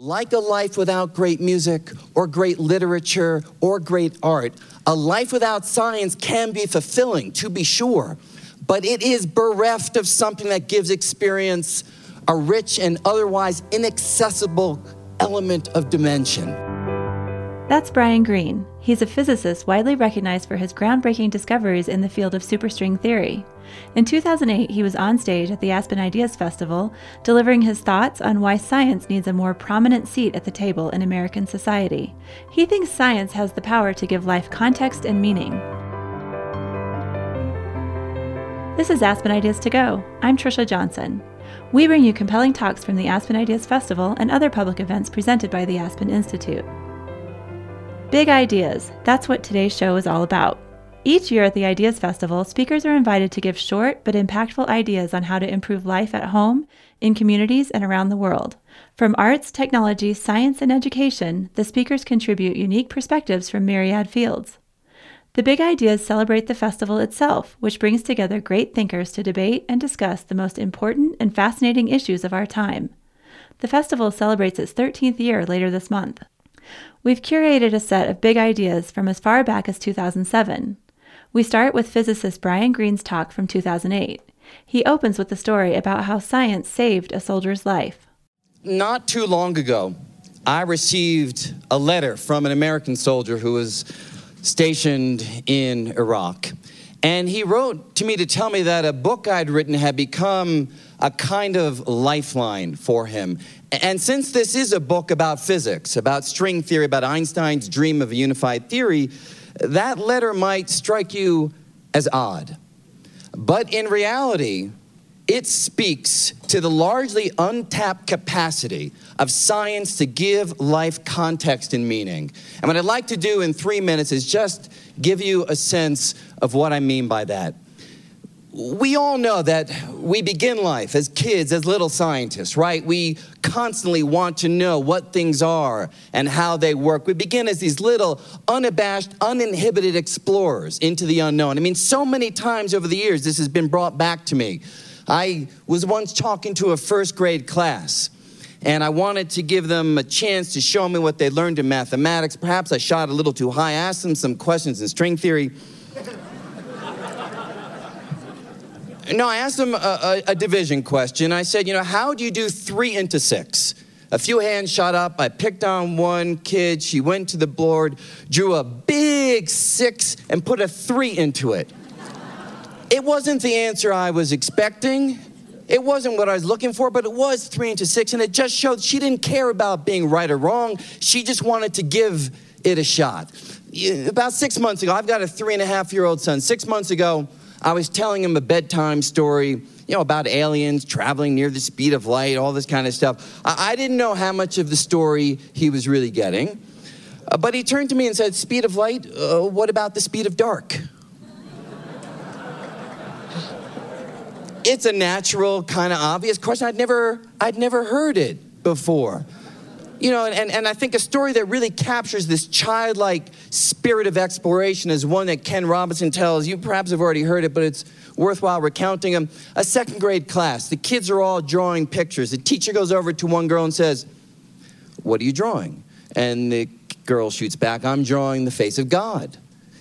Like a life without great music or great literature or great art, a life without science can be fulfilling, to be sure, but it is bereft of something that gives experience a rich and otherwise inaccessible element of dimension. That's Brian Greene. He's a physicist widely recognized for his groundbreaking discoveries in the field of superstring theory. In 2008, he was on stage at the Aspen Ideas Festival, delivering his thoughts on why science needs a more prominent seat at the table in American society. He thinks science has the power to give life context and meaning. This is Aspen Ideas to Go. I'm Trisha Johnson. We bring you compelling talks from the Aspen Ideas Festival and other public events presented by the Aspen Institute. Big ideas. That's what today's show is all about. Each year at the Ideas Festival, speakers are invited to give short but impactful ideas on how to improve life at home, in communities, and around the world. From arts, technology, science, and education, the speakers contribute unique perspectives from myriad fields. The Big Ideas celebrate the festival itself, which brings together great thinkers to debate and discuss the most important and fascinating issues of our time. The festival celebrates its 13th year later this month. We've curated a set of big ideas from as far back as 2007. We start with physicist Brian Greene's talk from 2008. He opens with a story about how science saved a soldier's life. Not too long ago, I received a letter from an American soldier who was stationed in Iraq. And he wrote to me to tell me that a book I'd written had become a kind of lifeline for him. And since this is a book about physics, about string theory, about Einstein's dream of a unified theory, that letter might strike you as odd. But in reality, it speaks to the largely untapped capacity of science to give life context and meaning. And what I'd like to do in three minutes is just give you a sense of what I mean by that we all know that we begin life as kids, as little scientists, right? We constantly want to know what things are and how they work. We begin as these little, unabashed, uninhibited explorers into the unknown. I mean, so many times over the years, this has been brought back to me. I was once talking to a first grade class. And I wanted to give them a chance to show me what they learned in mathematics. Perhaps I shot a little too high, asked them some questions in string theory. No, I asked him a, a, a, division question. I said, you know, how do you do three into six? A few hands shot up. I picked on one kid. She went to the board, drew a big six, and put a three into it. It wasn't the answer I was expecting. It wasn't what I was looking for, but it was three into six, and it just showed she didn't care about being right or wrong. She just wanted to give it a shot. About six months ago, I've got a three and a half year old son. Six months ago, I was telling him a bedtime story, you know, about aliens traveling near the speed of light, all this kind of stuff. I, I didn't know how much of the story he was really getting. Uh, but he turned to me and said, Speed of light? Uh, what about the speed of dark? it's a natural, kind of obvious question. I'd never, I'd never heard it before. You know, and, and I think a story that really captures this childlike spirit of exploration is one that Ken Robinson tells. You perhaps have already heard it, but it's worthwhile recounting them. A second grade class. The kids are all drawing pictures. The teacher goes over to one girl and says, What are you drawing? And the girl shoots back, I'm drawing the face of God.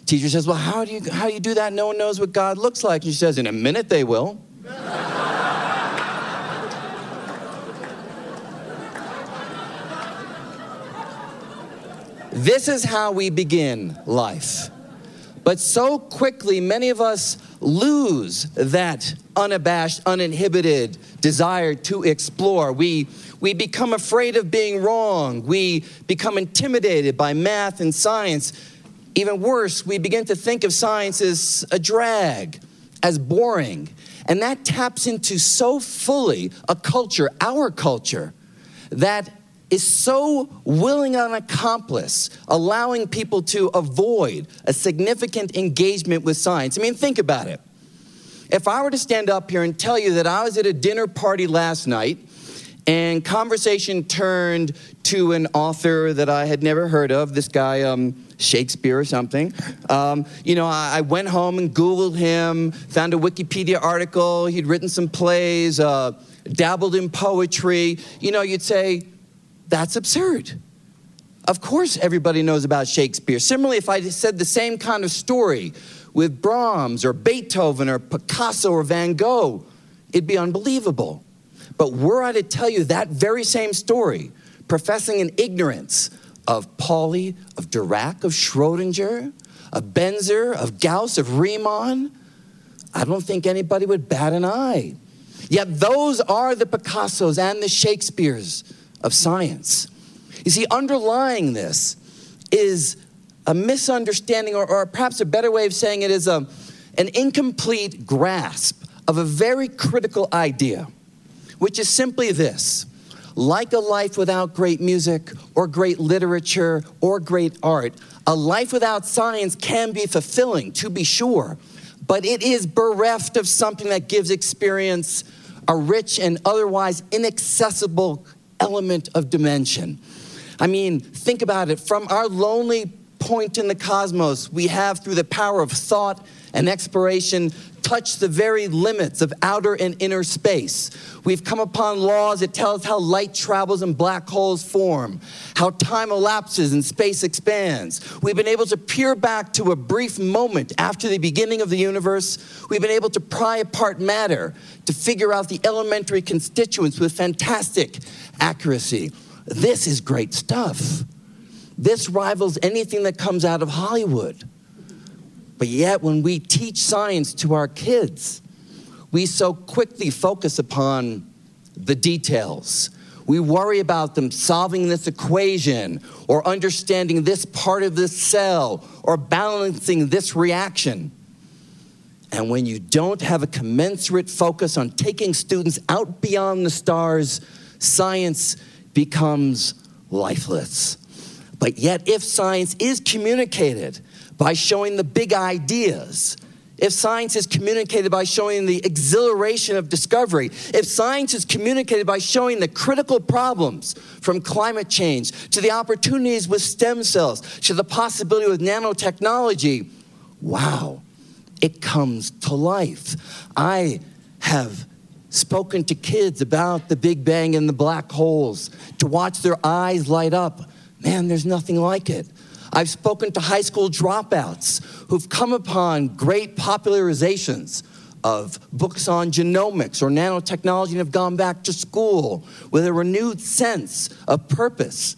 Teacher says, Well, how do you how do you do that? No one knows what God looks like. And she says, In a minute they will. This is how we begin life. But so quickly, many of us lose that unabashed, uninhibited desire to explore. We, we become afraid of being wrong. We become intimidated by math and science. Even worse, we begin to think of science as a drag, as boring. And that taps into so fully a culture, our culture, that is so willing an accomplice, allowing people to avoid a significant engagement with science. I mean, think about it. If I were to stand up here and tell you that I was at a dinner party last night and conversation turned to an author that I had never heard of, this guy, um, Shakespeare or something. Um, you know, I, I, went home and Googled him, found a Wikipedia article, he'd written some plays, uh, dabbled in poetry. You know, you'd say, that's absurd. Of course, everybody knows about Shakespeare. Similarly, if I said the same kind of story with Brahms or Beethoven or Picasso or Van Gogh, it'd be unbelievable. But were I to tell you that very same story, professing an ignorance of Pauli, of Dirac, of Schrodinger, of Benzer, of Gauss, of Riemann, I don't think anybody would bat an eye. Yet those are the Picassos and the Shakespeares of science. You see, underlying this is a misunderstanding, or, or perhaps a better way of saying it is a, an incomplete grasp of a very critical idea, which is simply this like a life without great music or great literature or great art, a life without science can be fulfilling, to be sure, but it is bereft of something that gives experience a rich and otherwise inaccessible element of dimension. I mean, think about it. From our lonely point in the cosmos, we have, through the power of thought and exploration, touched the very limits of outer and inner space. We've come upon laws that tell us how light travels and black holes form, how time elapses and space expands. We've been able to peer back to a brief moment after the beginning of the universe. We've been able to pry apart matter to figure out the elementary constituents with fantastic accuracy. This is great stuff. This rivals anything that comes out of Hollywood. But yet, when we teach science to our kids, we so quickly focus upon the details. We worry about them solving this equation or understanding this part of this cell or balancing this reaction. And when you don't have a commensurate focus on taking students out beyond the stars, science becomes lifeless. But yet, if science is communicated by showing the big ideas, if science is communicated by showing the exhilaration of discovery, if science is communicated by showing the critical problems from climate change to the opportunities with stem cells to the possibility with nanotechnology, wow, it comes to life. I have spoken to kids about the Big Bang and the black holes to watch their eyes light up. Man, there's nothing like it. I've spoken to high school dropouts who've come upon great popularizations of books on genomics or nanotechnology and have gone back to school with a renewed sense of purpose.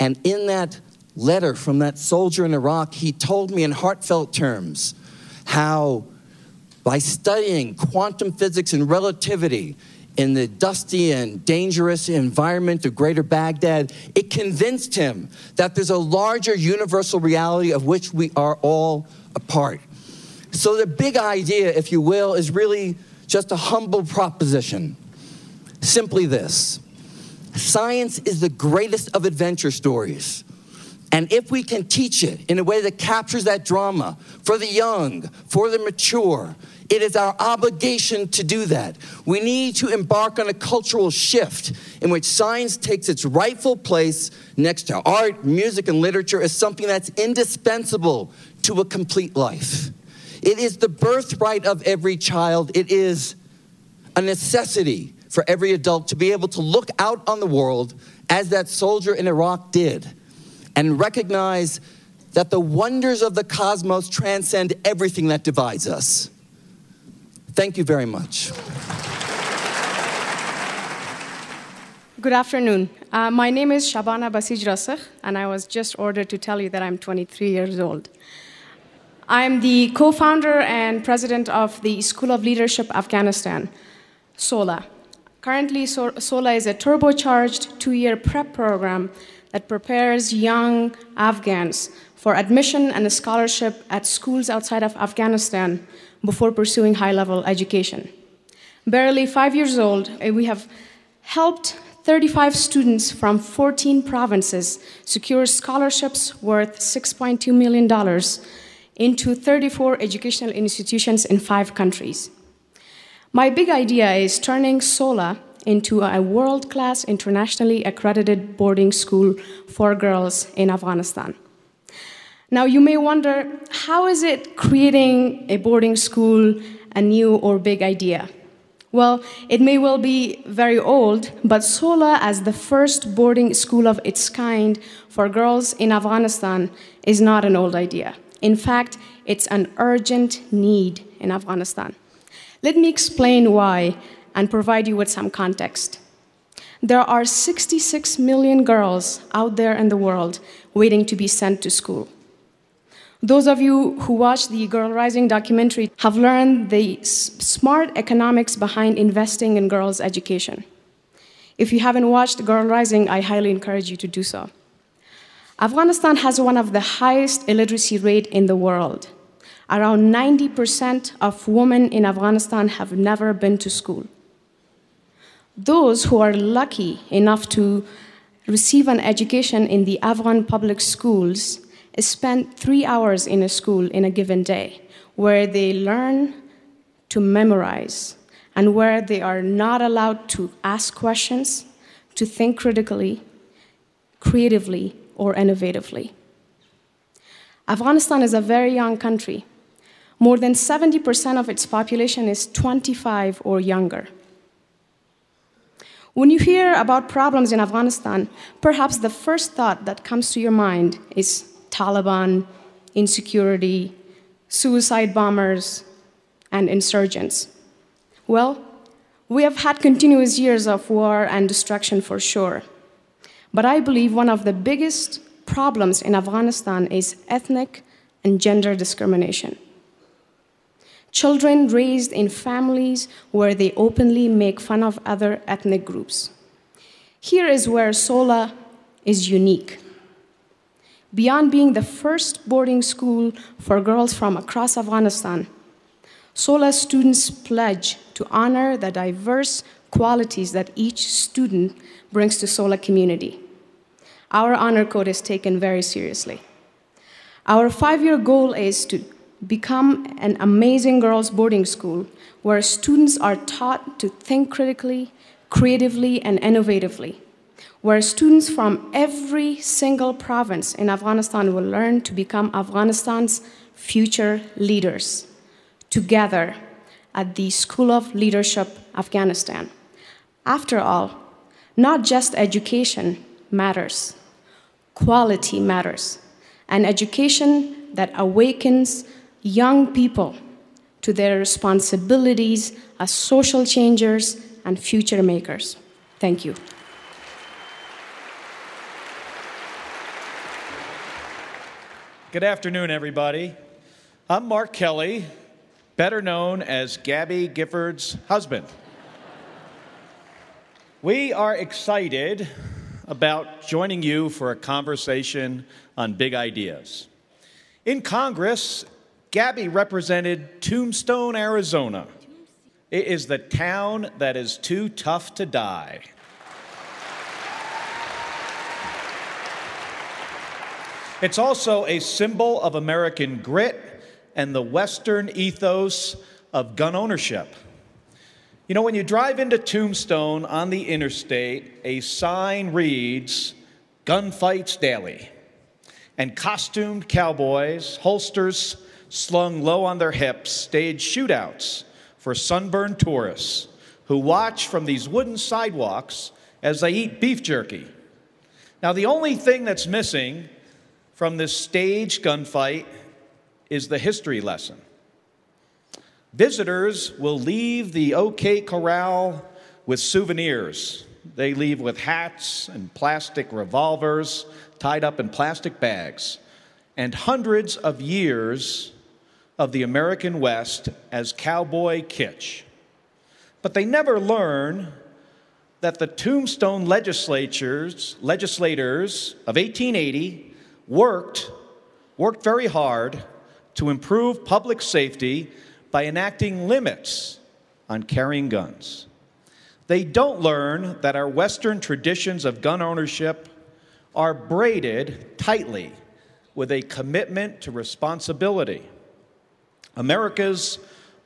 And in that letter from that soldier in Iraq, he told me in heartfelt terms how by studying quantum physics and relativity in the dusty and dangerous environment of greater Baghdad, it convinced him that there's a larger universal reality of which we are all a part. So, the big idea, if you will, is really just a humble proposition. Simply this science is the greatest of adventure stories. And if we can teach it in a way that captures that drama for the young, for the mature, it is our obligation to do that. We need to embark on a cultural shift in which science takes its rightful place next to art, music, and literature as something that's indispensable to a complete life. It is the birthright of every child. It is a necessity for every adult to be able to look out on the world as that soldier in Iraq did and recognize that the wonders of the cosmos transcend everything that divides us. Thank you very much. Good afternoon. Uh, my name is Shabana Basij Rasikh, and I was just ordered to tell you that I'm 23 years old. I'm the co founder and president of the School of Leadership Afghanistan, SOLA. Currently, SOLA is a turbocharged two year prep program that prepares young Afghans for admission and a scholarship at schools outside of Afghanistan before pursuing high level education. Barely five years old, eh, we have helped 35 students from 14 provinces secure scholarships worth $6.2 million into 34 educational institutions in five countries. My big idea is turning SOLA into a world class, internationally accredited boarding school for girls in Afghanistan. Now, you may wonder how is it creating a boarding school a new or big idea? Well, it may well be very old, but SOLA, as the first boarding school of its kind for girls in Afghanistan, is not an old idea. In fact, it's an urgent need in Afghanistan. Let me explain why and provide you with some context. There are 66 million girls out there in the world waiting to be sent to school. Those of you who watched the Girl Rising documentary have learned the smart economics behind investing in girls' education. If you haven't watched Girl Rising, I highly encourage you to do so. Afghanistan has one of the highest illiteracy rate in the world. Around 90% of women in Afghanistan have never been to school. Those who are lucky enough to receive an education in the Afghan public schools spend three hours in a school in a given day where they learn to memorize and where they are not allowed to ask questions, to think critically, creatively, or innovatively. Afghanistan is a very young country. More than 70% of its population is 25 or younger. When you hear about problems in Afghanistan, perhaps the first thought that comes to your mind is Taliban, insecurity, suicide bombers, and insurgents? Well, we have had continuous years of war and destruction for sure. But I believe one of the biggest problems in Afghanistan is ethnic and gender discrimination. Children raised in families where they openly make fun of other ethnic groups. Here is where SOLA is unique. Beyond being the first boarding school for girls from across Afghanistan, SOLA students pledge to honor the diverse qualities that each student brings to SOLA community. Our honor code is taken very seriously. Our five-year goal is to become an amazing girls boarding school where students are taught to think critically, creatively, and innovatively where students from every single province in Afghanistan will learn to become Afghanistan's future leaders together at the School of Leadership Afghanistan. After all, not just education matters, quality matters, an education that awakens young people to their responsibilities as social changers and future makers. Thank you. Good afternoon, everybody. I'm Mark Kelly, better known as Gabby Giffords' husband. we are excited about joining you for a conversation on big ideas. In Congress, Gabby represented Tombstone, Arizona. It is the town that is too tough to die. It's also a symbol of American grit and the Western ethos of gun ownership. You know, when you drive into Tombstone on the interstate, a sign reads, Gunfights Daily. And costumed cowboys, holsters slung low on their hips, stage shootouts for sunburned tourists who watch from these wooden sidewalks as they eat beef jerky. Now, the only thing that's missing from this stage gunfight is the history lesson. Visitors will leave the OK Corral with souvenirs. They leave with hats and plastic revolvers tied up in plastic bags and hundreds of years of the American West as cowboy kitsch. But they never learn that the tombstone legislatures, legislators of 1880 worked, worked very hard to improve public safety by enacting limits on carrying guns. They don't learn that our Western traditions of gun ownership are braided tightly with a commitment to responsibility. America's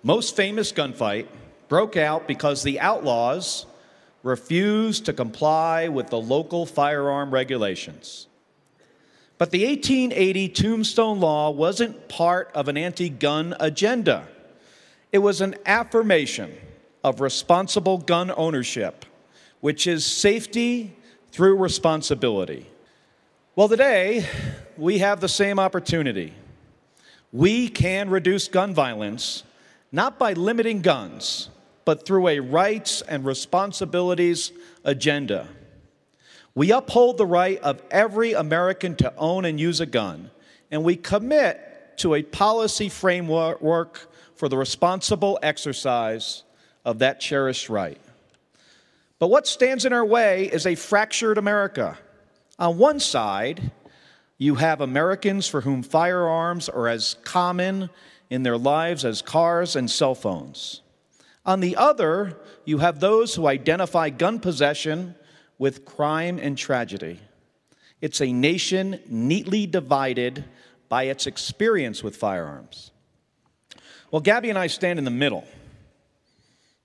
most famous gunfight broke out because the outlaws refused to comply with the local firearm regulations. But the 1880 Tombstone Law wasn't part of an anti gun agenda, it was an affirmation of responsible gun ownership, which is safety through responsibility. Well, today we have the same opportunity. We can reduce gun violence not by limiting guns, but through a rights and responsibilities agenda. We uphold the right of every American to own and use a gun, and we commit to a policy framework for the responsible exercise of that cherished right. But what stands in our way is a fractured America. On one side, you have Americans for whom firearms are as common in their lives as cars and cell phones. On the other, you have those who identify gun possession with crime and tragedy. It's a nation neatly divided by its experience with firearms. Well, Gabby and I stand in the middle.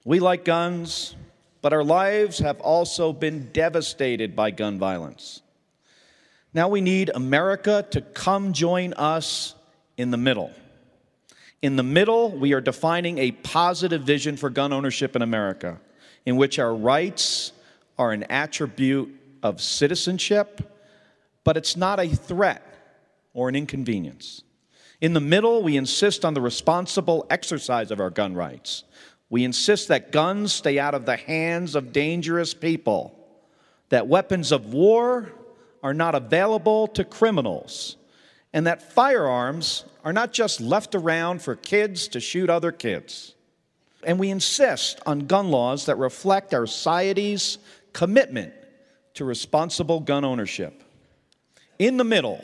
We like guns, but our lives have also been devastated by gun violence. Now we need America to come join us in the middle. In the middle, we are defining a positive vision for gun ownership in America, in which our rights are an attribute of citizenship, but it's not a threat or an inconvenience. In the middle, we insist on the responsible exercise of our gun rights. We insist that guns stay out of the hands of dangerous people, that weapons of war are not available to criminals, and that firearms are not just left around for kids to shoot other kids. And we insist on gun laws that reflect our society's commitment to responsible gun ownership. In the middle,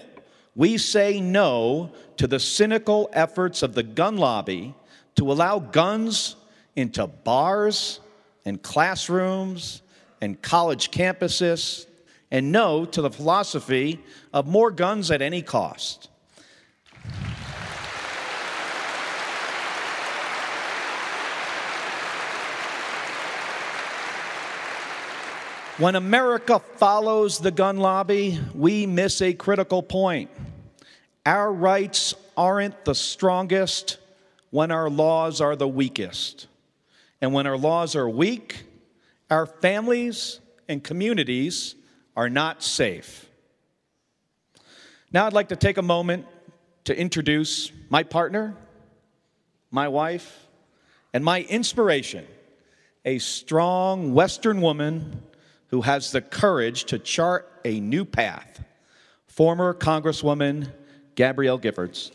we say no to the cynical efforts of the gun lobby to allow guns into bars and classrooms and college campuses, and no to the philosophy of more guns at any cost. When America follows the gun lobby, we miss a critical point. Our rights aren't the strongest when our laws are the weakest. And when our laws are weak, our families and communities are not safe. Now, I'd like to take a moment to introduce my partner, my wife, and my inspiration, a strong Western woman who has the courage to chart a new path. Former Congresswoman Gabrielle Giffords.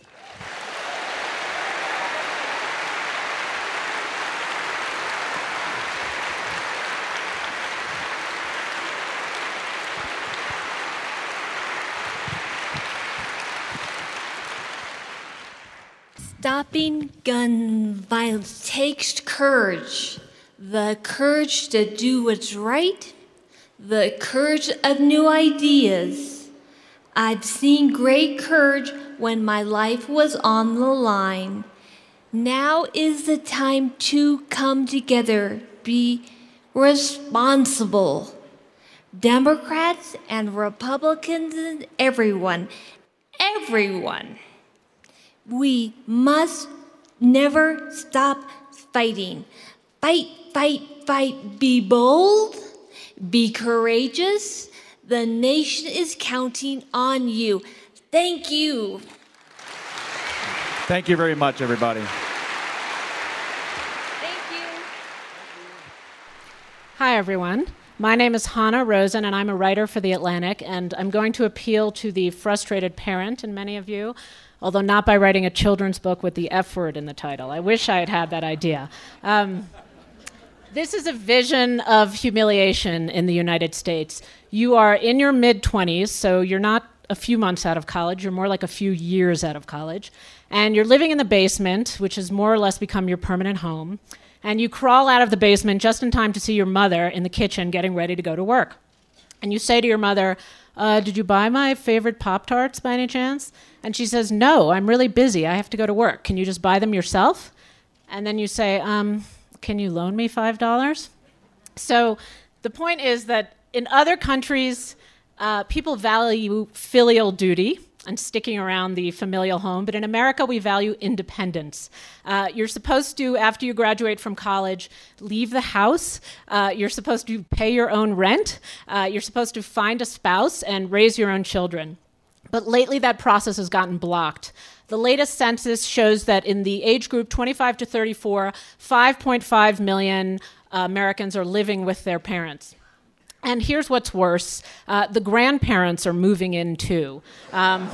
Stopping gun violence takes courage. The courage to do what's right the courage of new ideas. I've seen great courage when my life was on the line. Now is the time to come together, be responsible. Democrats and Republicans and everyone, everyone. We must never stop fighting. Fight, fight, fight, be bold be courageous. The nation is counting on you. Thank you. Thank you very much, everybody. Thank you. Hi, everyone. My name is Hanna Rosin, and I'm a writer for The Atlantic, and I'm going to appeal to the frustrated parent in many of you, although not by writing a children's book with the F word in the title. I wish I had had that idea. Um, this is a vision of humiliation in the United States. You are in your mid 20s, so you're not a few months out of college, you're more like a few years out of college. And you're living in the basement, which has more or less become your permanent home. And you crawl out of the basement just in time to see your mother in the kitchen getting ready to go to work. And you say to your mother, uh, Did you buy my favorite Pop Tarts by any chance? And she says, No, I'm really busy. I have to go to work. Can you just buy them yourself? And then you say, um, can you loan me $5? So the point is that in other countries, uh, people value filial duty. and sticking around the familial home, but in America, we value independence. Uh, you're supposed to, after you graduate from college, leave the house. Uh, you're supposed to pay your own rent. Uh, you're supposed to find a spouse and raise your own children. But lately, that process has gotten blocked. The latest census shows that in the age group 25 to 34, 5.5 million uh, Americans are living with their parents. And here's what's worse uh, the grandparents are moving in too. Um,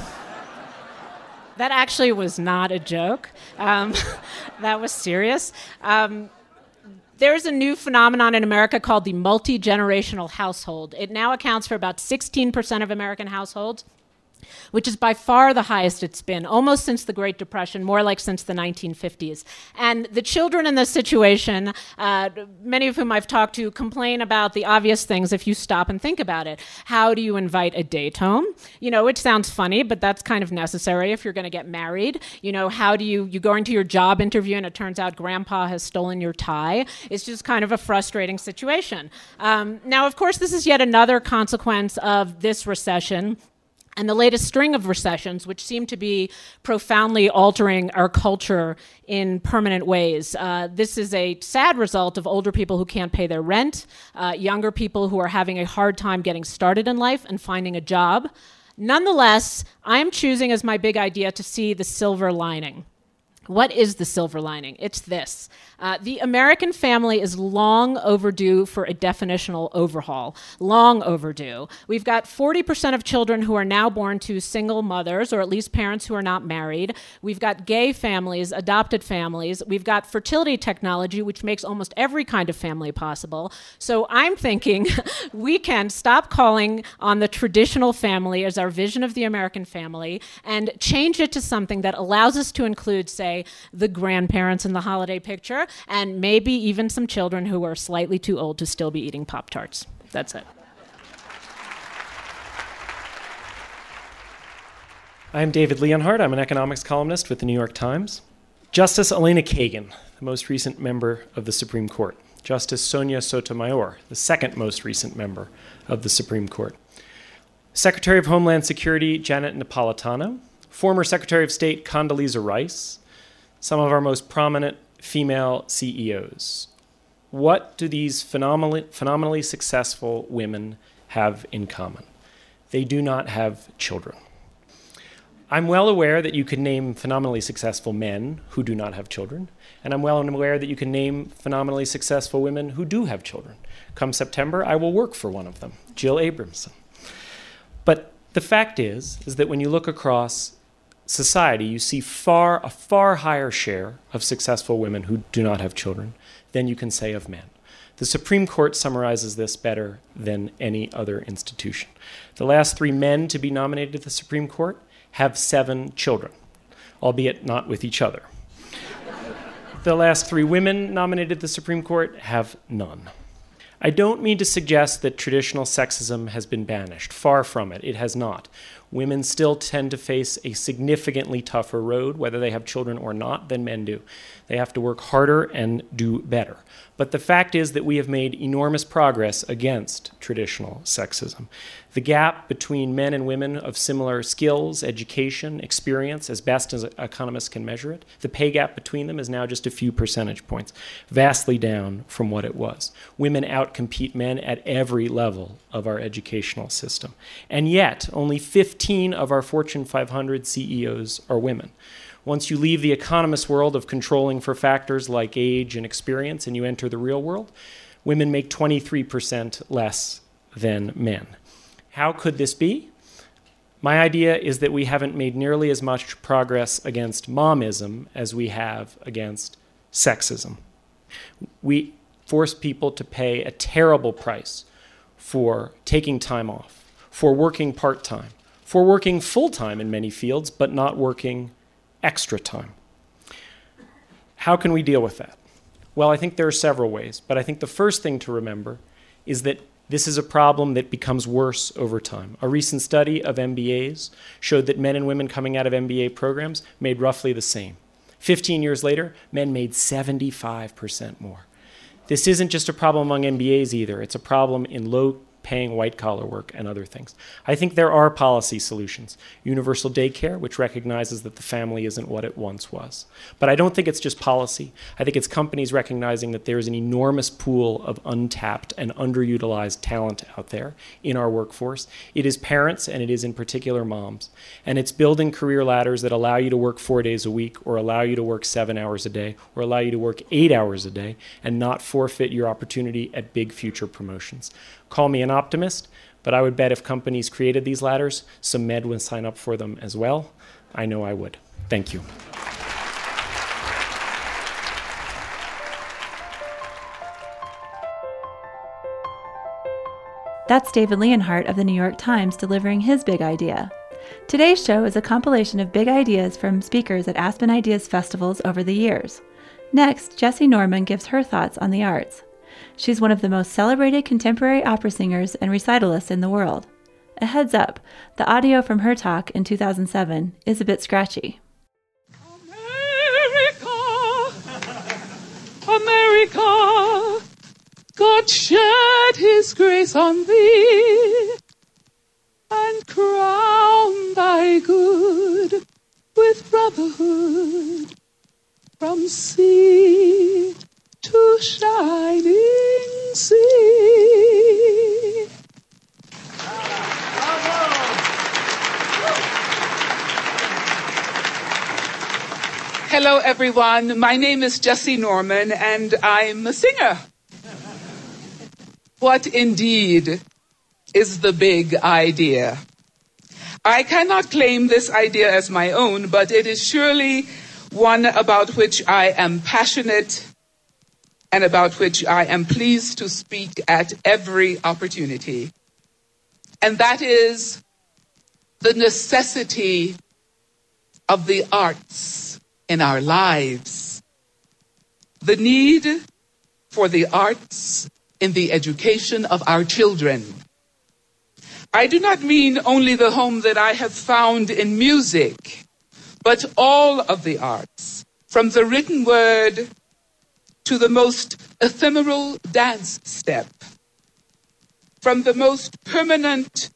that actually was not a joke, um, that was serious. Um, there's a new phenomenon in America called the multi generational household. It now accounts for about 16% of American households which is by far the highest it's been, almost since the Great Depression, more like since the 1950s. And the children in this situation, uh, many of whom I've talked to, complain about the obvious things if you stop and think about it. How do you invite a date home? You know, it sounds funny, but that's kind of necessary if you're going to get married. You know, how do you, you go into your job interview and it turns out grandpa has stolen your tie? It's just kind of a frustrating situation. Um, now, of course, this is yet another consequence of this recession and the latest string of recessions, which seem to be profoundly altering our culture in permanent ways. Uh, this is a sad result of older people who can't pay their rent, uh, younger people who are having a hard time getting started in life and finding a job. Nonetheless, I'm choosing as my big idea to see the silver lining. What is the silver lining? It's this uh, the American family is long overdue for a definitional overhaul. Long overdue. We've got 40% of children who are now born to single mothers, or at least parents who are not married. We've got gay families, adopted families. We've got fertility technology, which makes almost every kind of family possible. So I'm thinking we can stop calling on the traditional family as our vision of the American family and change it to something that allows us to include, say, the grandparents in the holiday picture, and maybe even some children who are slightly too old to still be eating Pop Tarts. That's it. I'm David Leonhardt. I'm an economics columnist with the New York Times. Justice Elena Kagan, the most recent member of the Supreme Court. Justice Sonia Sotomayor, the second most recent member of the Supreme Court. Secretary of Homeland Security Janet Napolitano. Former Secretary of State Condoleezza Rice. Some of our most prominent female CEOs. What do these phenomenally, phenomenally successful women have in common? They do not have children. I'm well aware that you can name phenomenally successful men who do not have children, and I'm well aware that you can name phenomenally successful women who do have children. Come September, I will work for one of them, Jill Abramson. But the fact is, is that when you look across society, you see far a far higher share of successful women who do not have children than you can say of men. The Supreme Court summarizes this better than any other institution. The last three men to be nominated to the Supreme Court have seven children, albeit not with each other. the last three women nominated to the Supreme Court have none. I don't mean to suggest that traditional sexism has been banished. Far from it, it has not women still tend to face a significantly tougher road, whether they have children or not, than men do. They have to work harder and do better. But the fact is that we have made enormous progress against traditional sexism. The gap between men and women of similar skills, education, experience, as best as economists can measure it, the pay gap between them is now just a few percentage points, vastly down from what it was. Women outcompete men at every level of our educational system. And yet, only 15 of our Fortune 500 CEOs are women. Once you leave the economist world of controlling for factors like age and experience and you enter the real world, women make 23% less than men. How could this be? My idea is that we haven't made nearly as much progress against momism as we have against sexism. We force people to pay a terrible price for taking time off, for working part time, for working full time in many fields, but not working extra time. How can we deal with that? Well, I think there are several ways, but I think the first thing to remember is that this is a problem that becomes worse over time. A recent study of MBAs showed that men and women coming out of MBA programs made roughly the same. 15 years later, men made 75% more. This isn't just a problem among MBAs either, it's a problem in low paying white collar work, and other things. I think there are policy solutions. Universal daycare, which recognizes that the family isn't what it once was. But I don't think it's just policy. I think it's companies recognizing that there's an enormous pool of untapped and underutilized talent out there in our workforce. It is parents, and it is in particular moms. And it's building career ladders that allow you to work four days a week, or allow you to work seven hours a day, or allow you to work eight hours a day, and not forfeit your opportunity at big future promotions. Call me an optimist, but I would bet if companies created these ladders, some med would sign up for them as well. I know I would. Thank you. That's David Leonhardt of the New York Times delivering his big idea. Today's show is a compilation of big ideas from speakers at Aspen Ideas festivals over the years. Next, Jessye Norman gives her thoughts on the arts. She's one of the most celebrated contemporary opera singers and recitalists in the world. A heads up, the audio from her talk in 2007 is a bit scratchy. America, America, God shed his grace on thee and crown thy good with brotherhood from sea to shining sea. Hello, everyone. My name is Jessye Norman, and I'm a singer. What indeed is the big idea? I cannot claim this idea as my own, but it is surely one about which I am passionate and about which I am pleased to speak at every opportunity. And that is the necessity of the arts in our lives. The need for the arts in the education of our children. I do not mean only the home that I have found in music, but all of the arts, from the written word to the most ephemeral dance step, from the most permanent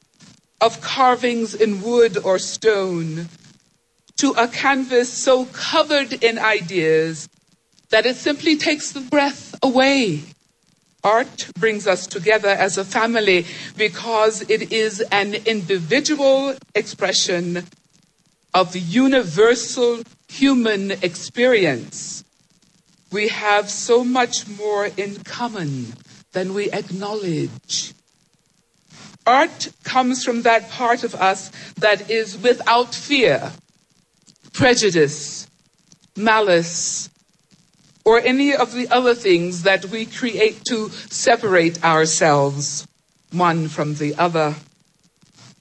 of carvings in wood or stone to a canvas so covered in ideas that it simply takes the breath away. Art brings us together as a family because it is an individual expression of universal human experience. We have so much more in common than we acknowledge. Art comes from that part of us that is without fear, prejudice, malice, or any of the other things that we create to separate ourselves one from the other.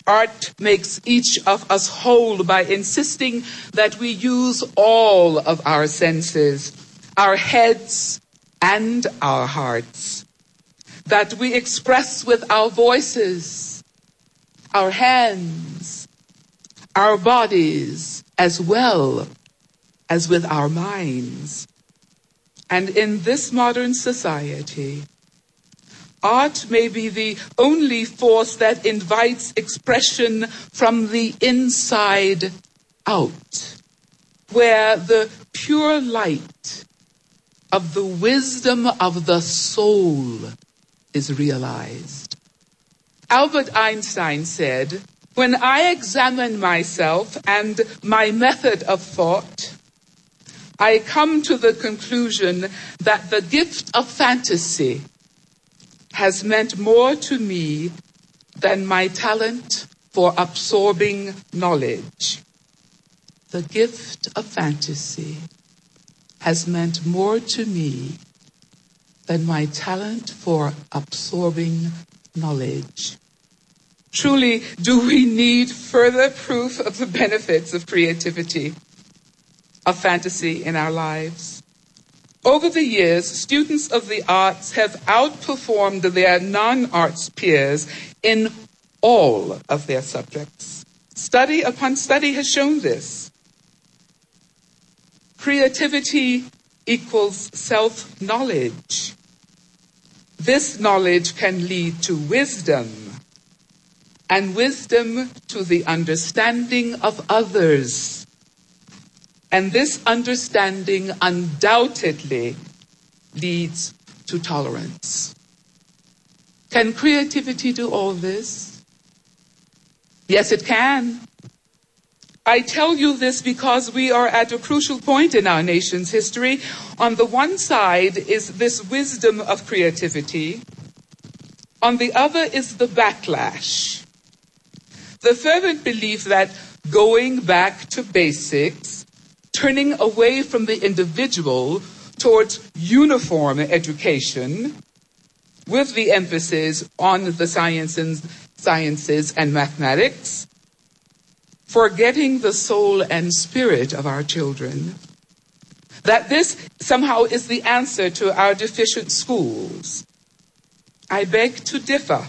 Art makes each of us whole by insisting that we use all of our senses, our heads and our hearts, that we express with our voices, our hands, our bodies, as well as with our minds. And in this modern society, art may be the only force that invites expression from the inside out, where the pure light of the wisdom of the soul is realized. Albert Einstein said, When I examine myself and my method of thought, I come to the conclusion that the gift of fantasy has meant more to me than my talent for absorbing knowledge. The gift of fantasy has meant more to me than my talent for absorbing knowledge. Truly, do we need further proof of the benefits of creativity? of fantasy in our lives. Over the years, students of the arts have outperformed their non arts peers in all of their subjects. Study upon study has shown this. Creativity equals self knowledge. This knowledge can lead to wisdom, and wisdom to the understanding of others. And this understanding undoubtedly leads to tolerance. Can creativity do all this? Yes, it can. I tell you this because we are at a crucial point in our nation's history. On the one side is this wisdom of creativity, on the other is the backlash. The fervent belief that going back to basics, turning away from the individual towards uniform education, with the emphasis on the sciences, sciences and mathematics, forgetting the soul and spirit of our children. That this somehow is the answer to our deficient schools. I beg to differ.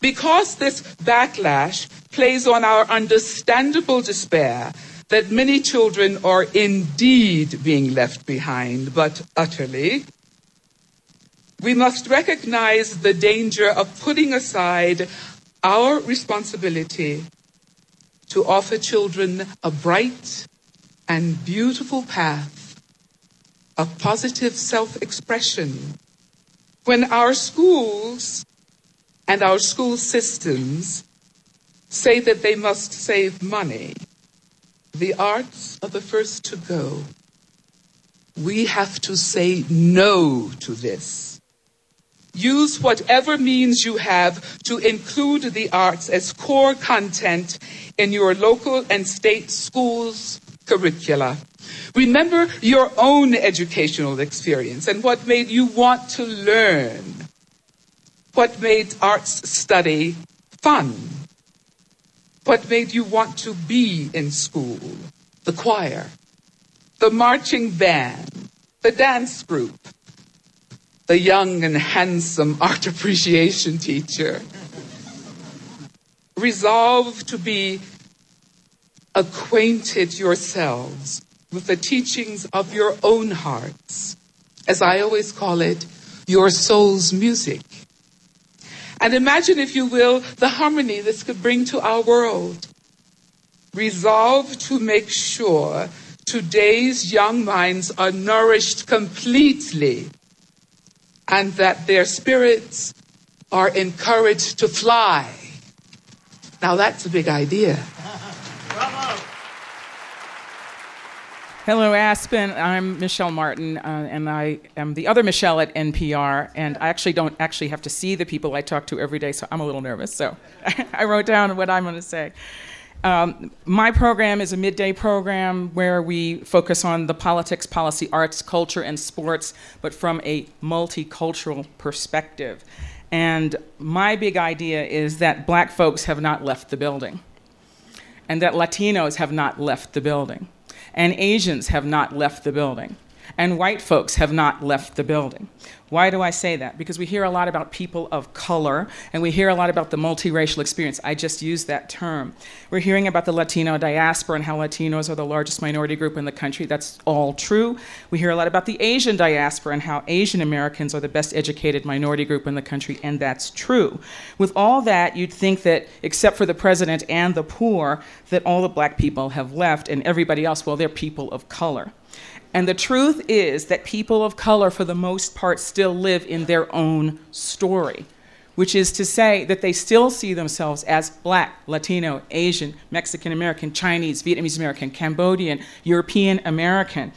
Because this backlash plays on our understandable despair that many children are indeed being left behind, but utterly, we must recognize the danger of putting aside our responsibility to offer children a bright and beautiful path of positive self expression. When our schools and our school systems say that they must save money, the arts are the first to go. We have to say no to this. Use whatever means you have to include the arts as core content in your local and state schools' curricula. Remember your own educational experience and what made you want to learn. What made arts study fun. What made you want to be in school. The choir, the marching band, the dance group, the young and handsome art appreciation teacher. Resolve to be acquainted yourselves with the teachings of your own hearts, as I always call it, your soul's music. And imagine, if you will, the harmony this could bring to our world. Resolve to make sure today's young minds are nourished completely and that their spirits are encouraged to fly. Now that's a big idea. Hello, Aspen. I'm Michel Martin, uh, and I am the other Michelle at NPR. And I actually don't actually have to see the people I talk to every day, so I'm a little nervous. So I wrote down what I'm going to say. Um, my program is a midday program where we focus on the politics, policy, arts, culture, and sports, but from a multicultural perspective. And my big idea is that black folks have not left the building, and that Latinos have not left the building, and Asians have not left the building, and white folks have not left the building. Why do I say that? Because we hear a lot about people of color and we hear a lot about the multiracial experience. I just used that term. We're hearing about the Latino diaspora and how Latinos are the largest minority group in the country. That's all true. We hear a lot about the Asian diaspora and how Asian Americans are the best educated minority group in the country, and that's true. With all that, you'd think that, except for the president and the poor, that all the black people have left and everybody else, well, they're people of color. And the truth is that people of color, for the most part, still live in their own story, which is to say that they still see themselves as black, Latino, Asian, Mexican American, Chinese, Vietnamese American, Cambodian, European American.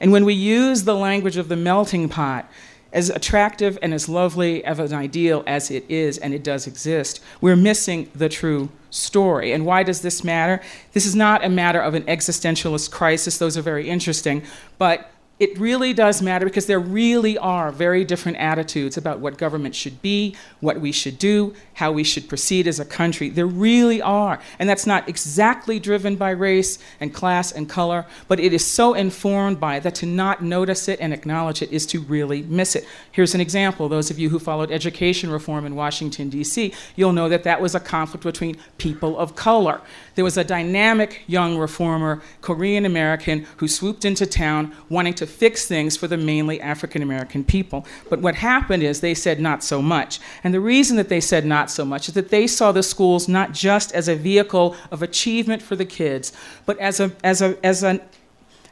And when we use the language of the melting pot, as attractive and as lovely of an ideal as it is, and it does exist, we're missing the true story. And why does this matter? This is not a matter of an existentialist crisis, those are very interesting, but it really does matter because there really are very different attitudes about what government should be, what we should do, how we should proceed as a country. There really are. And that's not exactly driven by race and class and color, but it is so informed by it that to not notice it and acknowledge it is to really miss it. Here's an example. Those of you who followed education reform in Washington, D.C., you'll know that that was a conflict between people of color. There was a dynamic young reformer, Korean American, who swooped into town wanting to fix things for the mainly African American people. But what happened is they said not so much. And the reason that they said not so much is that they saw the schools not just as a vehicle of achievement for the kids, but as a, as a, as a,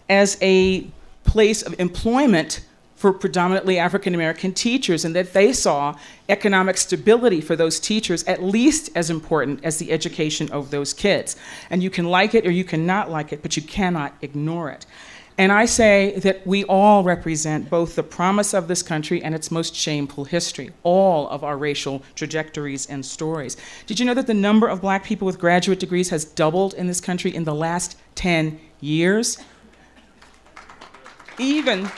as a place of employment for predominantly African American teachers, and that they saw economic stability for those teachers at least as important as the education of those kids. And you can like it or you cannot like it, but you cannot ignore it. And I say that we all represent both the promise of this country and its most shameful history, all of our racial trajectories and stories. Did you know that the number of black people with graduate degrees has doubled in this country in the last 10 years? Even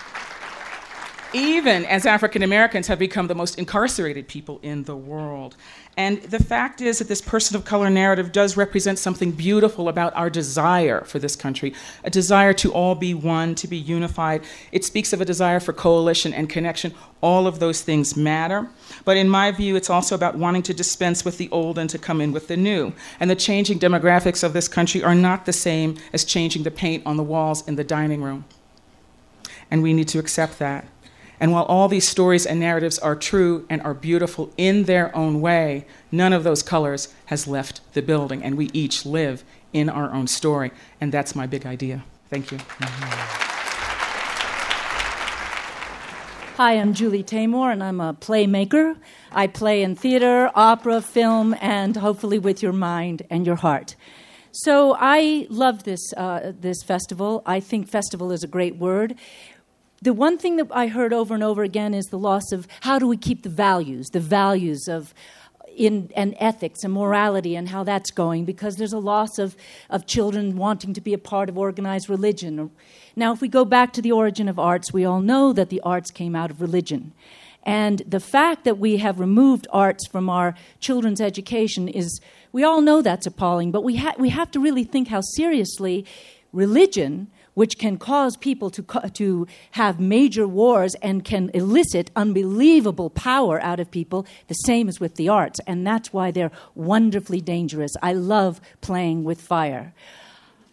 even as African Americans have become the most incarcerated people in the world. And the fact is that this person of color narrative does represent something beautiful about our desire for this country, a desire to all be one, to be unified. It speaks of a desire for coalition and connection. All of those things matter. But in my view, it's also about wanting to dispense with the old and to come in with the new. And the changing demographics of this country are not the same as changing the paint on the walls in the dining room. And we need to accept that. And while all these stories and narratives are true and are beautiful in their own way, none of those colors has left the building. And we each live in our own story. And that's my big idea. Thank you. Hi, I'm Julie Taymor, and I'm a playmaker. I play in theater, opera, film, and hopefully with your mind and your heart. So I love this, uh, this festival. I think festival is a great word the one thing that I heard over and over again is the loss of how do we keep the values, the values of in and ethics and morality and how that's going because there's a loss of, of children wanting to be a part of organized religion. Now, if we go back to the origin of arts, we all know that the arts came out of religion. And the fact that we have removed arts from our children's education is, we all know that's appalling, but we, ha- we have to really think how seriously religion which can cause people to, to have major wars and can elicit unbelievable power out of people, the same as with the arts. And that's why they're wonderfully dangerous. I love playing with fire.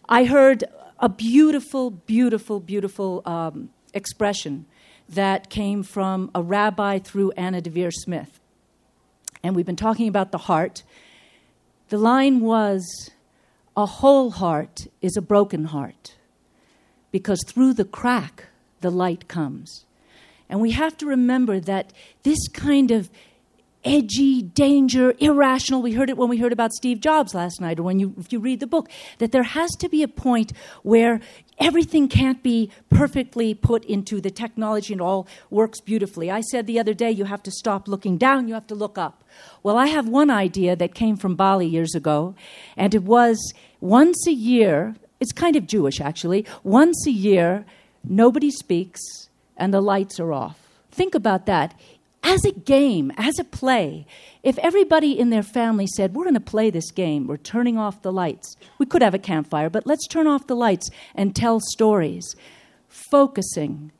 I heard a beautiful, beautiful, beautiful um, expression that came from a rabbi through Anna Deavere Smith. And we've been talking about the heart. The line was, A whole heart is a broken heart because through the crack, the light comes. And we have to remember that this kind of edgy, danger, irrational. We heard it when we heard about Steve Jobs last night, or when you, if you read the book, that there has to be a point where everything can't be perfectly put into the technology and all works beautifully. I said the other day, you have to stop looking down, you have to look up. Well, I have one idea that came from Bali years ago, and it was once a year, it's kind of Jewish, actually. Once a year, nobody speaks and the lights are off. Think about that. As a game, as a play, if everybody in their family said, We're going to play this game, we're turning off the lights. We could have a campfire, but let's turn off the lights and tell stories. Focusing,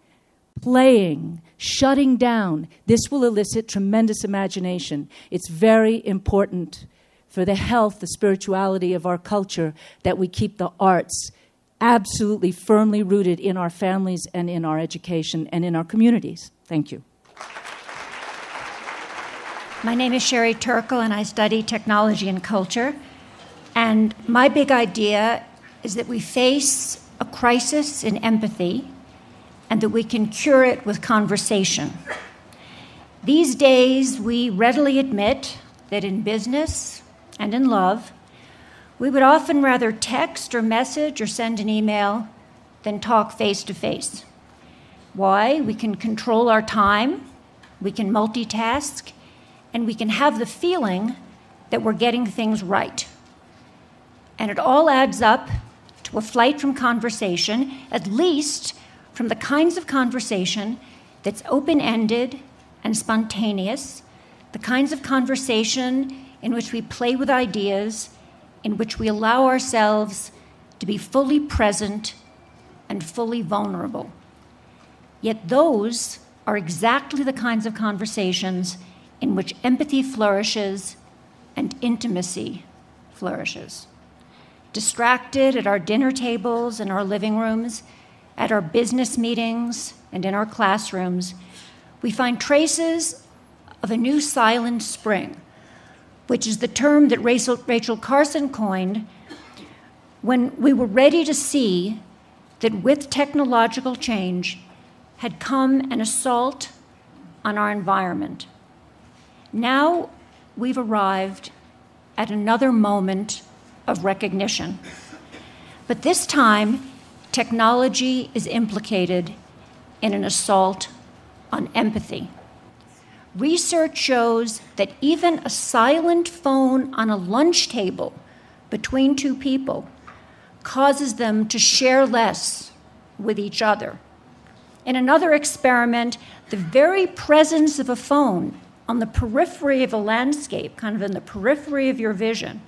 playing, shutting down, this will elicit tremendous imagination. It's very important for the health, the spirituality of our culture, that we keep the arts absolutely firmly rooted in our families and in our education and in our communities. Thank you. My name is Sherry Turkle, and I study technology and culture. And my big idea is that we face a crisis in empathy and that we can cure it with conversation. These days, we readily admit that in business, and in love, we would often rather text or message or send an email than talk face to face. Why? We can control our time, we can multitask, and we can have the feeling that we're getting things right. And it all adds up to a flight from conversation, at least from the kinds of conversation that's open ended and spontaneous, the kinds of conversation in which we play with ideas, in which we allow ourselves to be fully present and fully vulnerable. Yet those are exactly the kinds of conversations in which empathy flourishes and intimacy flourishes. Distracted at our dinner tables and our living rooms, at our business meetings, and in our classrooms, we find traces of a new silent spring, which is the term that Rachel, Carson coined when we were ready to see that with technological change had come an assault on our environment. Now we've arrived at another moment of recognition. But this time, technology is implicated in an assault on empathy. Research shows that even a silent phone on a lunch table between two people causes them to share less with each other. In another experiment, the very presence of a phone on the periphery of a landscape, kind of in the periphery of your vision,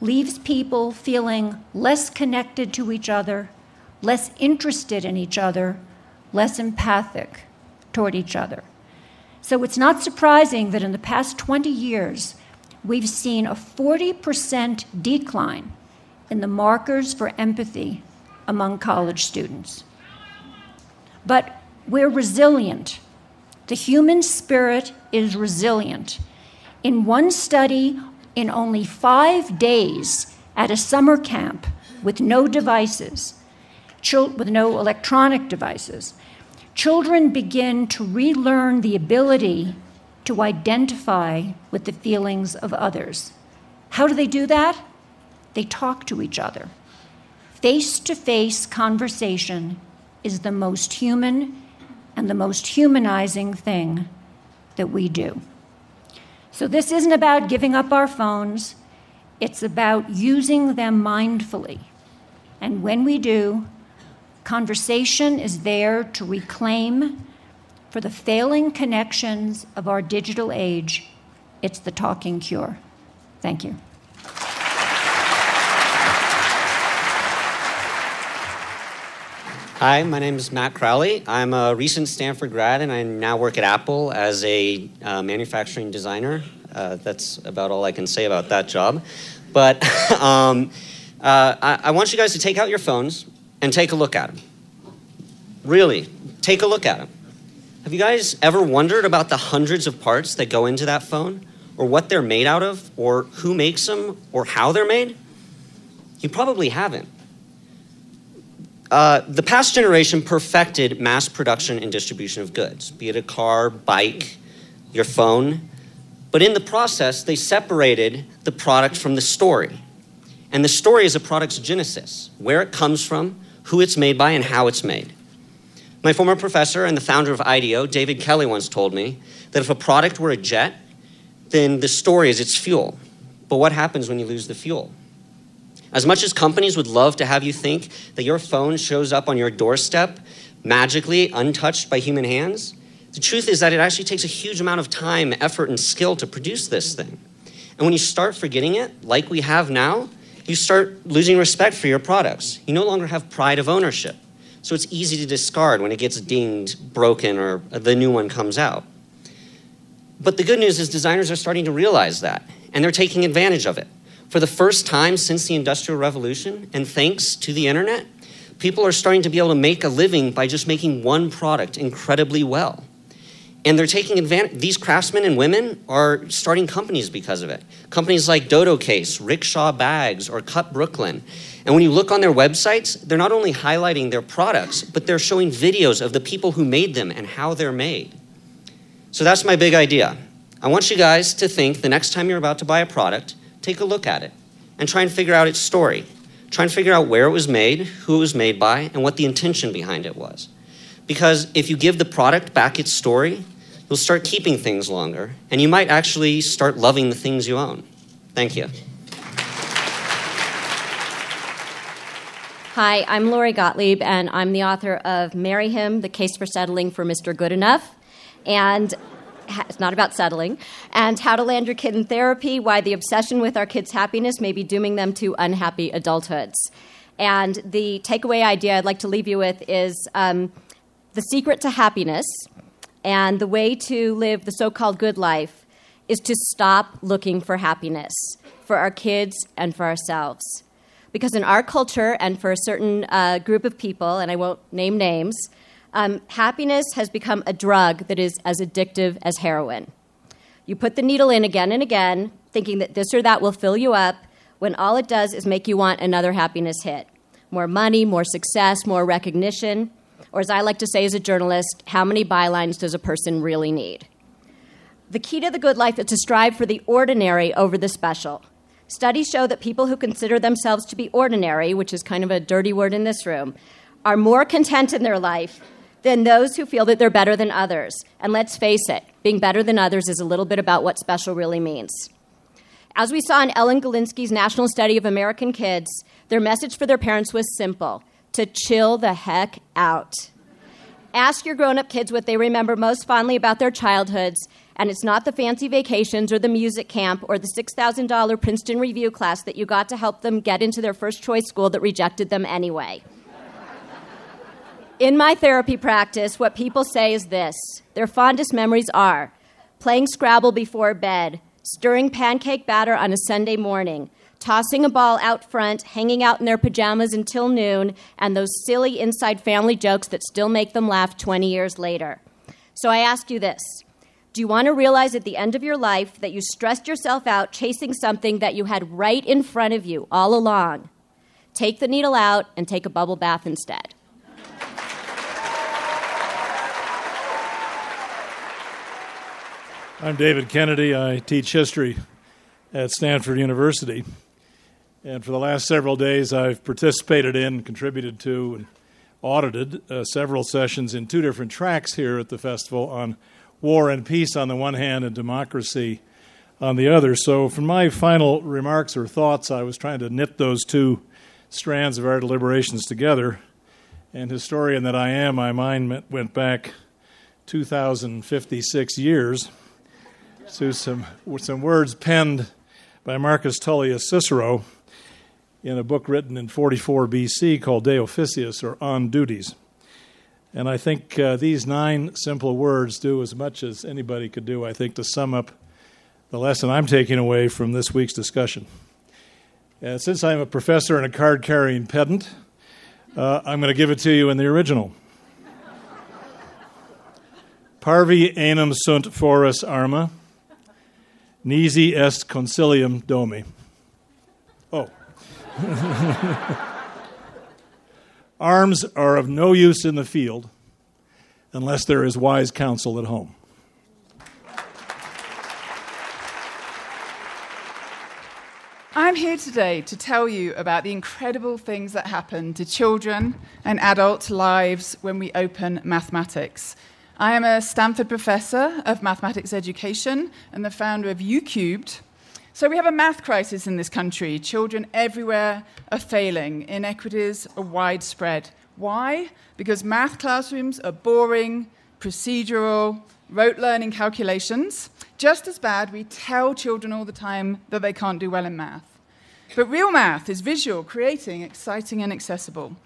leaves people feeling less connected to each other, less interested in each other, less empathic toward each other. So it's not surprising that in the past 20 years, we've seen a 40% decline in the markers for empathy among college students. But we're resilient. The human spirit is resilient. In one study, in only five days at a summer camp with no devices, with no electronic devices, children begin to relearn the ability to identify with the feelings of others. How do they do that? They talk to each other. Face to face conversation is the most human and the most humanizing thing that we do. So, this isn't about giving up our phones, it's about using them mindfully. And when we do, conversation is there to reclaim for the failing connections of our digital age. It's the talking cure. Thank you. Hi, my name is Matt Crowley. I'm a recent Stanford grad, and I now work at Apple as a uh, manufacturing designer. Uh, that's about all I can say about that job. But um, uh, I, I, want you guys to take out your phones and take a look at them. Really, take a look at them. Have you guys ever wondered about the hundreds of parts that go into that phone, or what they're made out of, or who makes them, or how they're made? You probably haven't. Uh, the past generation perfected mass production and distribution of goods, be it a car, bike, your phone. But in the process, they separated the product from the story. And the story is a product's genesis, where it comes from, who it's made by, and how it's made. My former professor and the founder of IDEO, David Kelley, once told me that if a product were a jet, then the story is its fuel. But what happens when you lose the fuel? As much as companies would love to have you think that your phone shows up on your doorstep magically, untouched by human hands, the truth is that it actually takes a huge amount of time, effort, and skill to produce this thing. And when you start forgetting it, like we have now, you start losing respect for your products. You no longer have pride of ownership. So it's easy to discard when it gets dinged, broken, or the new one comes out. But the good news is designers are starting to realize that, and they're taking advantage of it. For the first time since the Industrial Revolution, and thanks to the internet, people are starting to be able to make a living by just making one product incredibly well. And they're taking advantage, these craftsmen and women are starting companies because of it. Companies like Dodo Case, Rickshaw Bags, or Cut Brooklyn. And when you look on their websites, they're not only highlighting their products, but they're showing videos of the people who made them and how they're made. So that's my big idea. I want you guys to think the next time you're about to buy a product, take a look at it and try and figure out its story. Try and figure out where it was made, who it was made by, and what the intention behind it was. Because if you give the product back its story, you'll start keeping things longer, and you might actually start loving the things you own. Thank you. Hi, I'm Lori Gottlieb, and I'm the author of Marry Him The Case for Settling for Mr. Good Enough. And it's not about settling, and how to land your kid in therapy, why the obsession with our kids' happiness may be dooming them to unhappy adulthoods. And the takeaway idea I'd like to leave you with is um, the secret to happiness and the way to live the so called good life is to stop looking for happiness for our kids and for ourselves. Because in our culture and for a certain uh, group of people, and I won't name names, um, happiness has become a drug that is as addictive as heroin. You put the needle in again and again, thinking that this or that will fill you up, when all it does is make you want another happiness hit more money, more success, more recognition. Or, as I like to say as a journalist, how many bylines does a person really need? The key to the good life is to strive for the ordinary over the special. Studies show that people who consider themselves to be ordinary, which is kind of a dirty word in this room, are more content in their life than those who feel that they're better than others. And let's face it, being better than others is a little bit about what special really means. As we saw in Ellen Galinsky's National Study of American Kids, their message for their parents was simple to chill the heck out. Ask your grown up kids what they remember most fondly about their childhoods, and it's not the fancy vacations or the music camp or the $6,000 Princeton review class that you got to help them get into their first choice school that rejected them anyway. In my therapy practice, what people say is this their fondest memories are playing Scrabble before bed, stirring pancake batter on a Sunday morning, tossing a ball out front, hanging out in their pajamas until noon, and those silly inside family jokes that still make them laugh 20 years later. So I ask you this Do you want to realize at the end of your life that you stressed yourself out chasing something that you had right in front of you all along? Take the needle out and take a bubble bath instead. I'm David Kennedy. I teach history at Stanford University. And for the last several days, I've participated in, contributed to, and audited uh, several sessions in two different tracks here at the festival on war and peace on the one hand and democracy on the other. So, for my final remarks or thoughts, I was trying to knit those two strands of our deliberations together. And historian that I am, my mind went back 2,056 years to some, some words penned by Marcus Tullius Cicero in a book written in 44 BC called De Officiis, or On Duties. And I think uh, these nine simple words do as much as anybody could do, I think, to sum up the lesson I'm taking away from this week's discussion. Uh, since I'm a professor and a card carrying pedant, uh, I'm going to give it to you in the original. Parvi enim sunt foris arma, Nisi est consilium domi. Arms are of no use in the field unless there is wise counsel at home. I'm here today to tell you about the incredible things that happen to children and adult lives when we open mathematics. I am a Stanford professor of mathematics education and the founder of youcubed. So we have a math crisis in this country. Children everywhere are failing. Inequities are widespread. Why? Because math classrooms are boring, procedural, rote learning calculations. Just as bad, we tell children all the time that they can't do well in math. But real math is visual, creating, exciting, and accessible.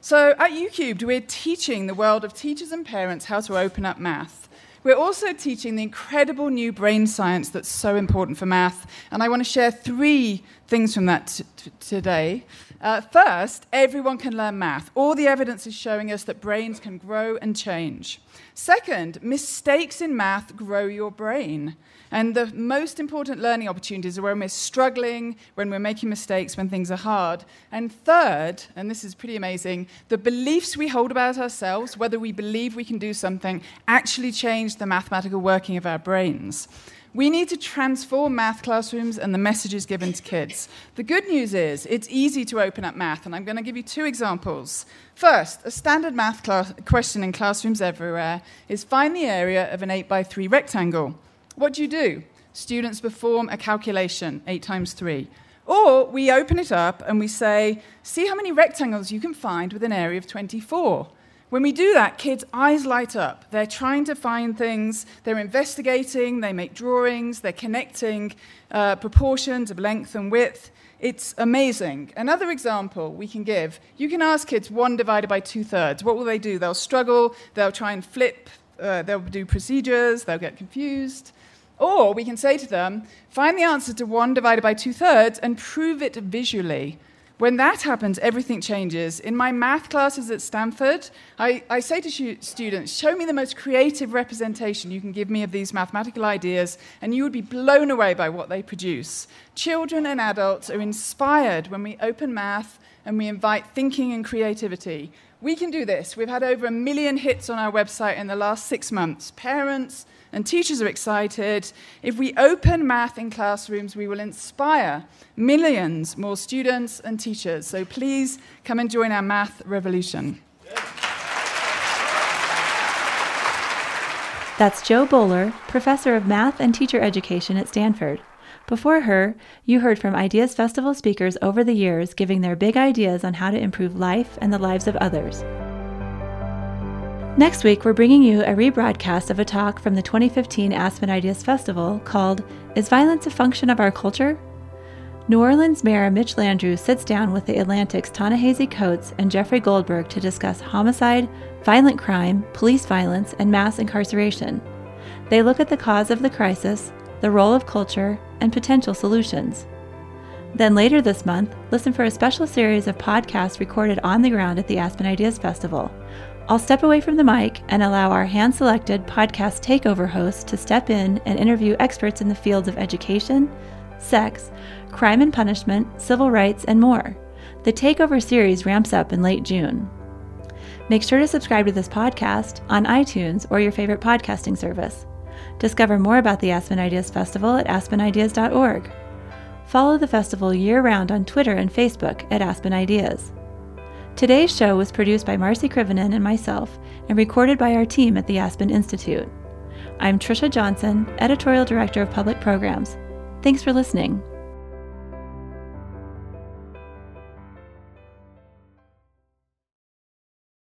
So at youcubed, we're teaching the world of teachers and parents how to open up math. We're also teaching the incredible new brain science that's so important for math, and I want to share three things from that t- t- today. Uh, first, everyone can learn math. All the evidence is showing us that brains can grow and change. Second, mistakes in math grow your brain. And the most important learning opportunities are when we're struggling, when we're making mistakes, when things are hard. And third, and this is pretty amazing, the beliefs we hold about ourselves, whether we believe we can do something, actually change the mathematical working of our brains. We need to transform math classrooms and the messages given to kids. The good news is it's easy to open up math, and I'm going to give you two examples. First, a standard math class- question in classrooms everywhere is find the area of an 8 by 3 rectangle. What do you do? Students perform a calculation, 8 times 3. Or we open it up and we say, see how many rectangles you can find with an area of 24. When we do that, kids' eyes light up. They're trying to find things, they're investigating, they make drawings, they're connecting uh, proportions of length and width. It's amazing. Another example we can give you can ask kids 1 divided by 2 thirds. What will they do? They'll struggle, they'll try and flip, uh, they'll do procedures, they'll get confused. Or we can say to them, find the answer to 1 divided by 2 thirds and prove it visually. When that happens, everything changes. In my math classes at Stanford, I, I say to students, show me the most creative representation you can give me of these mathematical ideas, and you would be blown away by what they produce. Children and adults are inspired when we open math and we invite thinking and creativity. We can do this. We've had over a million hits on our website in the last six months. Parents, and teachers are excited. If we open math in classrooms, we will inspire millions more students and teachers. So please come and join our math revolution. That's Jo Boaler, professor of math and teacher education at Stanford. Before her, you heard from Ideas Festival speakers over the years giving their big ideas on how to improve life and the lives of others. Next week, we're bringing you a rebroadcast of a talk from the 2015 Aspen Ideas Festival called Is Violence a Function of Our Culture? New Orleans Mayor Mitch Landrieu sits down with the Atlantic's Ta-Nehisi Coates and Jeffrey Goldberg to discuss homicide, violent crime, police violence, and mass incarceration. They look at the cause of the crisis, the role of culture, and potential solutions. Then later this month, listen for a special series of podcasts recorded on the ground at the Aspen Ideas Festival. I'll step away from the mic and allow our hand selected podcast takeover host to step in and interview experts in the fields of education, sex, crime and punishment, civil rights, and more. The takeover series ramps up in late June. Make sure to subscribe to this podcast on iTunes or your favorite podcasting service. Discover more about the Aspen Ideas Festival at aspenideas.org. Follow the festival year round on Twitter and Facebook at Aspen Ideas. Today's show was produced by Marci Krivonen and myself and recorded by our team at the Aspen Institute. I'm Trisha Johnson, Editorial Director of Public Programs. Thanks for listening.